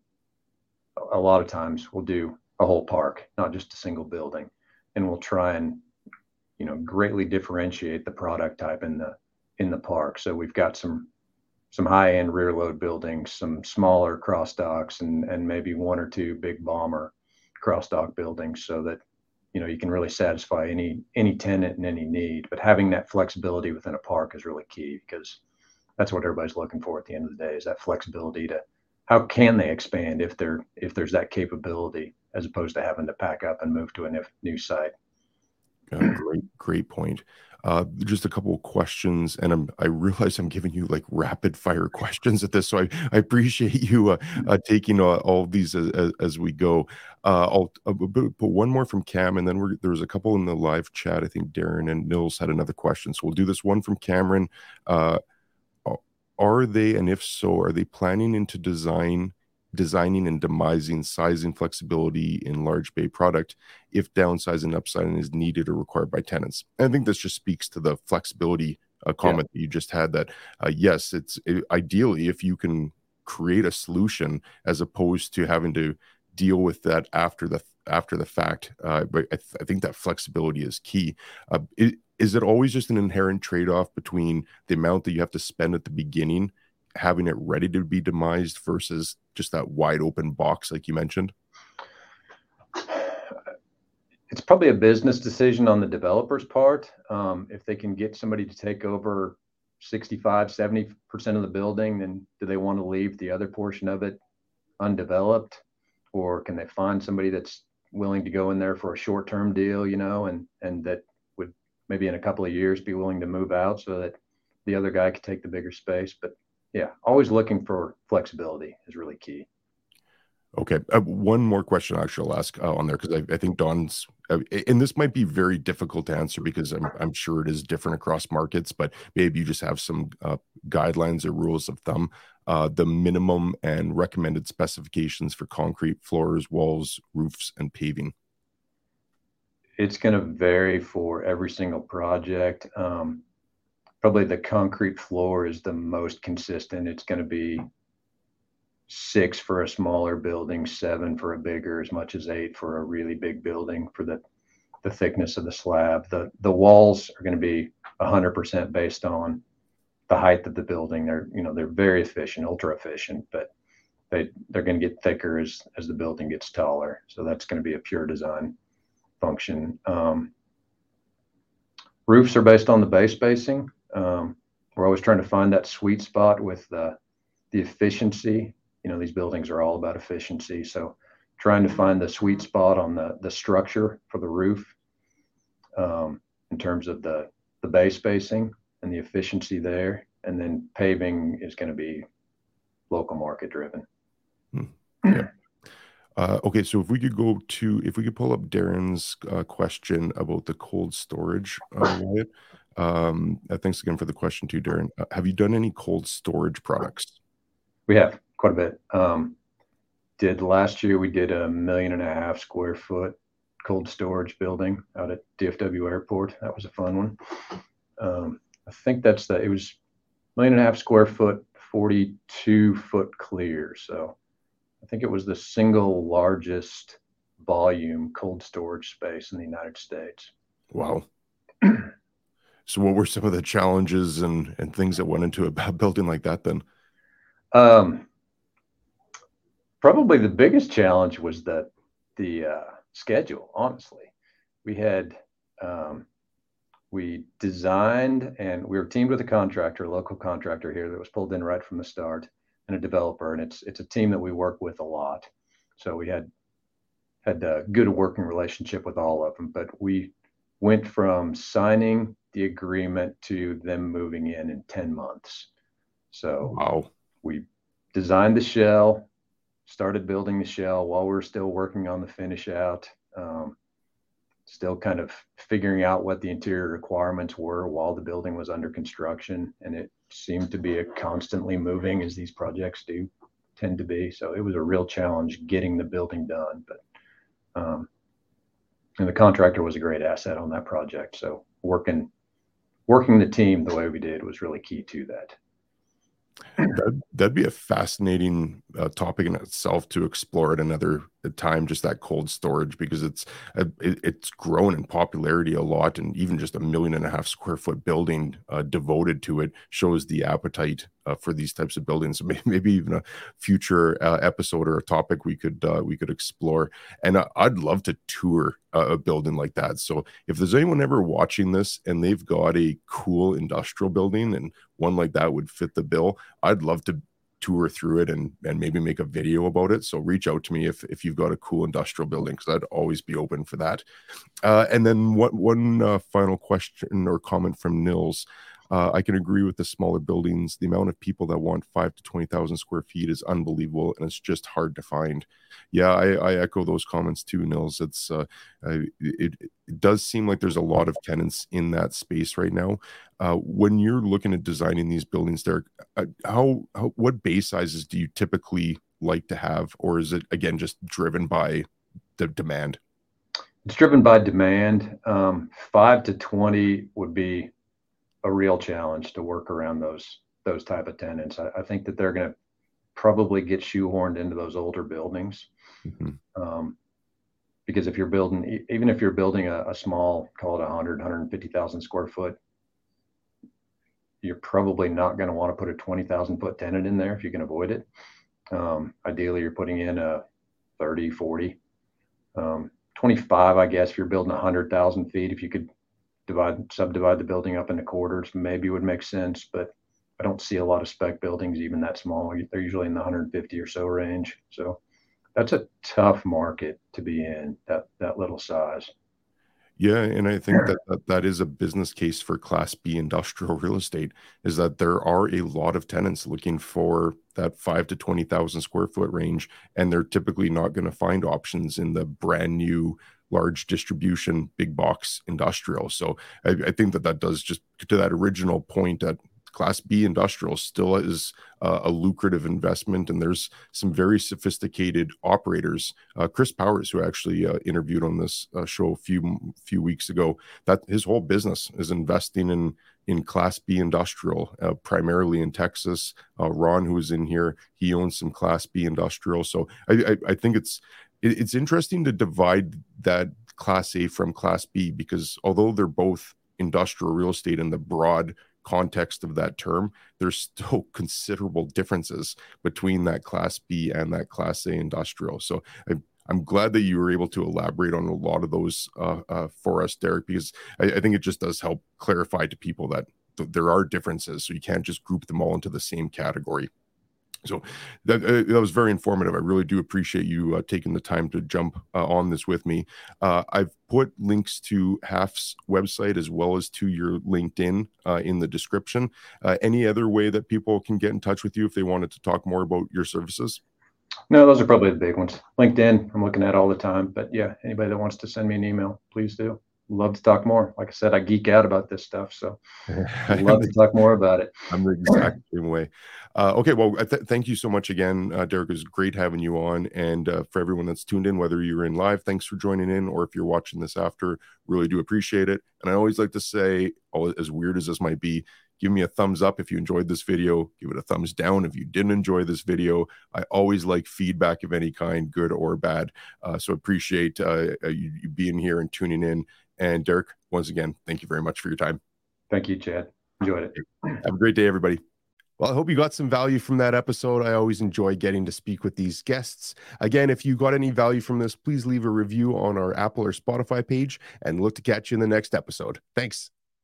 a lot of times we'll do a whole park, not just a single building, and we'll try and, you know, greatly differentiate the product type and the in the park. So we've got some some high end rear load buildings, some smaller cross docks, and and maybe one or two big bomber cross dock buildings, so that you know you can really satisfy any any tenant and any need but having that flexibility within a park is really key because that's what everybody's looking for at the end of the day is that flexibility to how can they expand if there if there's that capability as opposed to having to pack up and move to a new site great great point uh, just a couple of questions, and I'm, I realize I'm giving you like rapid fire questions at this, so I, I appreciate you uh, uh, taking uh, all these as, as, we go. Uh, I'll, put one more from Cam, and then we're, there was a couple in the live chat. I think Darren and Nils had another question, so we'll do this one from Cameron. Uh, are they, and if so, are they planning into design? Designing and demising sizing flexibility in large bay product if downsizing and upsizing is needed or required by tenants. And I think this just speaks to the flexibility uh, comment yeah. that you just had that uh, yes, it's it, ideally if you can create a solution as opposed to having to deal with that after the after the fact. Uh, but I, th- I, think that flexibility is key. Uh, it, is it always just an inherent trade-off between the amount that you have to spend at the beginning having it ready to be demised versus just that wide open box like you mentioned? It's probably a business decision on the developer's part. Um, if they can get somebody to take over 65, 70% of the building, then do they want to leave the other portion of it undeveloped? Or can they find somebody that's willing to go in there for a short term deal, you know, and, and that would maybe in a couple of years be willing to move out so that the other guy could take the bigger space? But yeah, always looking for flexibility is really key. Okay, uh, one more question actually I'll ask uh, on there because I, I, think Don's uh, and this might be very difficult to answer because I'm I'm sure it is different across markets, but maybe you just have some uh, guidelines or rules of thumb. Uh, the minimum and recommended specifications for concrete floors, walls, roofs, and paving. It's going to vary for every single project. Um, probably the concrete floor is the most consistent. It's going to be six for a smaller building, seven for a bigger, as much as eight for a really big building for the the thickness of the slab. The the walls are going to be 100% based on the height of the building. They're you know they're very efficient, ultra efficient, but they they're going to get thicker as as the building gets taller. So that's going to be a pure design function. Um, roofs are based on the bay spacing. Um, we're always trying to find that sweet spot with the, the efficiency. You know, these buildings are all about efficiency. So trying to find the sweet spot on the, the structure for the roof um, in terms of the, the bay spacing and the efficiency there. And then paving is going to be local market driven. Hmm. Yeah. Uh, okay, so if we could go to, if we could pull up Darren's uh, question about the cold storage, uh, um, uh, thanks again for the question too, Darren. Uh, have you done any cold storage products? We have quite a bit. Um, did last year we did a million and a half square foot cold storage building out at DFW Airport. That was a fun one. Um, I think that's the it was million and a half square foot, 42 foot clear. So I think it was the single largest volume cold storage space in the United States. Wow. So, what were some of the challenges and and things that went into a building like that? Then, um, probably the biggest challenge was the the uh, schedule. Honestly, we had um, we designed and we were teamed with a contractor, a local contractor here that was pulled in right from the start, and a developer. And it's it's a team that we work with a lot. So we had had a good working relationship with all of them. But we went from signing the agreement to them moving in in 10 months. So wow. we designed the shell, started building the shell while we are still working on the finish out. Um, still kind of figuring out what the interior requirements were while the building was under construction. And it seemed to be a constantly moving as these projects do tend to be. So it was a real challenge getting the building done. But um, and the contractor was a great asset on that project. So working working the team the way we did was really key to that. That'd, that'd be a fascinating uh, topic in itself to explore at another time. Just that cold storage because it's uh, it, it's grown in popularity a lot, and even just a million and a half square foot building uh, devoted to it shows the appetite uh, for these types of buildings. Maybe, even a future uh, episode or a topic we could uh, we could explore. And I'd love to tour a building like that. So if there's anyone ever watching this and they've got a cool industrial building and one like that would fit the bill, I'd love to tour through it and and maybe make a video about it. So reach out to me if if you've got a cool industrial building because i'd always be open for that. Uh, and then one one uh, final question or comment from nils uh, I can agree with the smaller buildings. The amount of people that want five to 20,000 square feet is unbelievable and it's just hard to find. Yeah, I, I echo those comments too, Nils. It's, uh, it, it, does seem like there's a lot of tenants in that space right now. Uh, when you're looking at designing these buildings, Derek, uh, how, how, what base sizes do you typically like to have? Or is it, again, just driven by the demand? It's driven by demand. Um, five to 20 would be a real challenge to work around those those type of tenants. I, I think that they're going to probably get shoehorned into those older buildings. Mm-hmm. Um, because if you're building, even if you're building a, a small, call it 100, 150,000 square foot, you're probably not going to want to put a 20,000 foot tenant in there if you can avoid it. Um, ideally, you're putting in a 30, 40, um, 25, I guess, if you're building 100,000 feet, if you could divide subdivide the building up into quarters maybe would make sense but i don't see a lot of spec buildings even that small. They're usually in the 150 or so range. So that's a tough market to be in that that little size. Yeah and i think that, that that is a business case for class b industrial real estate is that there are a lot of tenants looking for that 5 to 20,000 square foot range and they're typically not going to find options in the brand new large distribution, big box industrial. So I, I, think that that does just to that original point that Class B industrial still is uh, a lucrative investment, and there's some very sophisticated operators. Uh, Chris Powers, who actually uh, interviewed on this uh, show a few few weeks ago, that his whole business is investing in in Class B industrial, uh, primarily in Texas. Uh, Ron, who is in here, he owns some Class B industrial. So I, I, I think it's it's interesting to divide that class A from class B because although they're both industrial real estate in the broad context of that term, there's still considerable differences between that class B and that class A industrial. So I, I'm glad that you were able to elaborate on a lot of those uh, uh, for us, Derek, because I, I, think it just does help clarify to people that th- there are differences. So you can't just group them all into the same category. So that, uh, that was very informative. I really do appreciate you uh, taking the time to jump uh, on this with me. Uh, I've put links to Halff's website as well as to your LinkedIn uh, in the description. Uh, any other way that people can get in touch with you if they wanted to talk more about your services? No, those are probably the big ones. LinkedIn, I'm looking at all the time. But yeah, anybody that wants to send me an email, please do love to talk more. Like I said, I geek out about this stuff, so I'd love to talk more about it. I'm the exact same way. Uh, okay, well, th- thank you so much again, uh, Derek. It was great having you on, and uh, for everyone that's tuned in, whether you're in live, thanks for joining in, or if you're watching this after, really do appreciate it. And I always like to say, as weird as this might be, give me a thumbs up if you enjoyed this video give it a thumbs down if you didn't enjoy this video i always like feedback of any kind good or bad uh, so appreciate uh, you, you, being here and tuning in and Derek, once again, thank you very much for your time. Thank you, Chad. Enjoyed it. Have a great day, everybody. Well, I hope you got some value from that episode. I always enjoy getting to speak with these guests. Again, if you got any value from this, please leave a review on our Apple or Spotify page and look to catch you in the next episode. Thanks.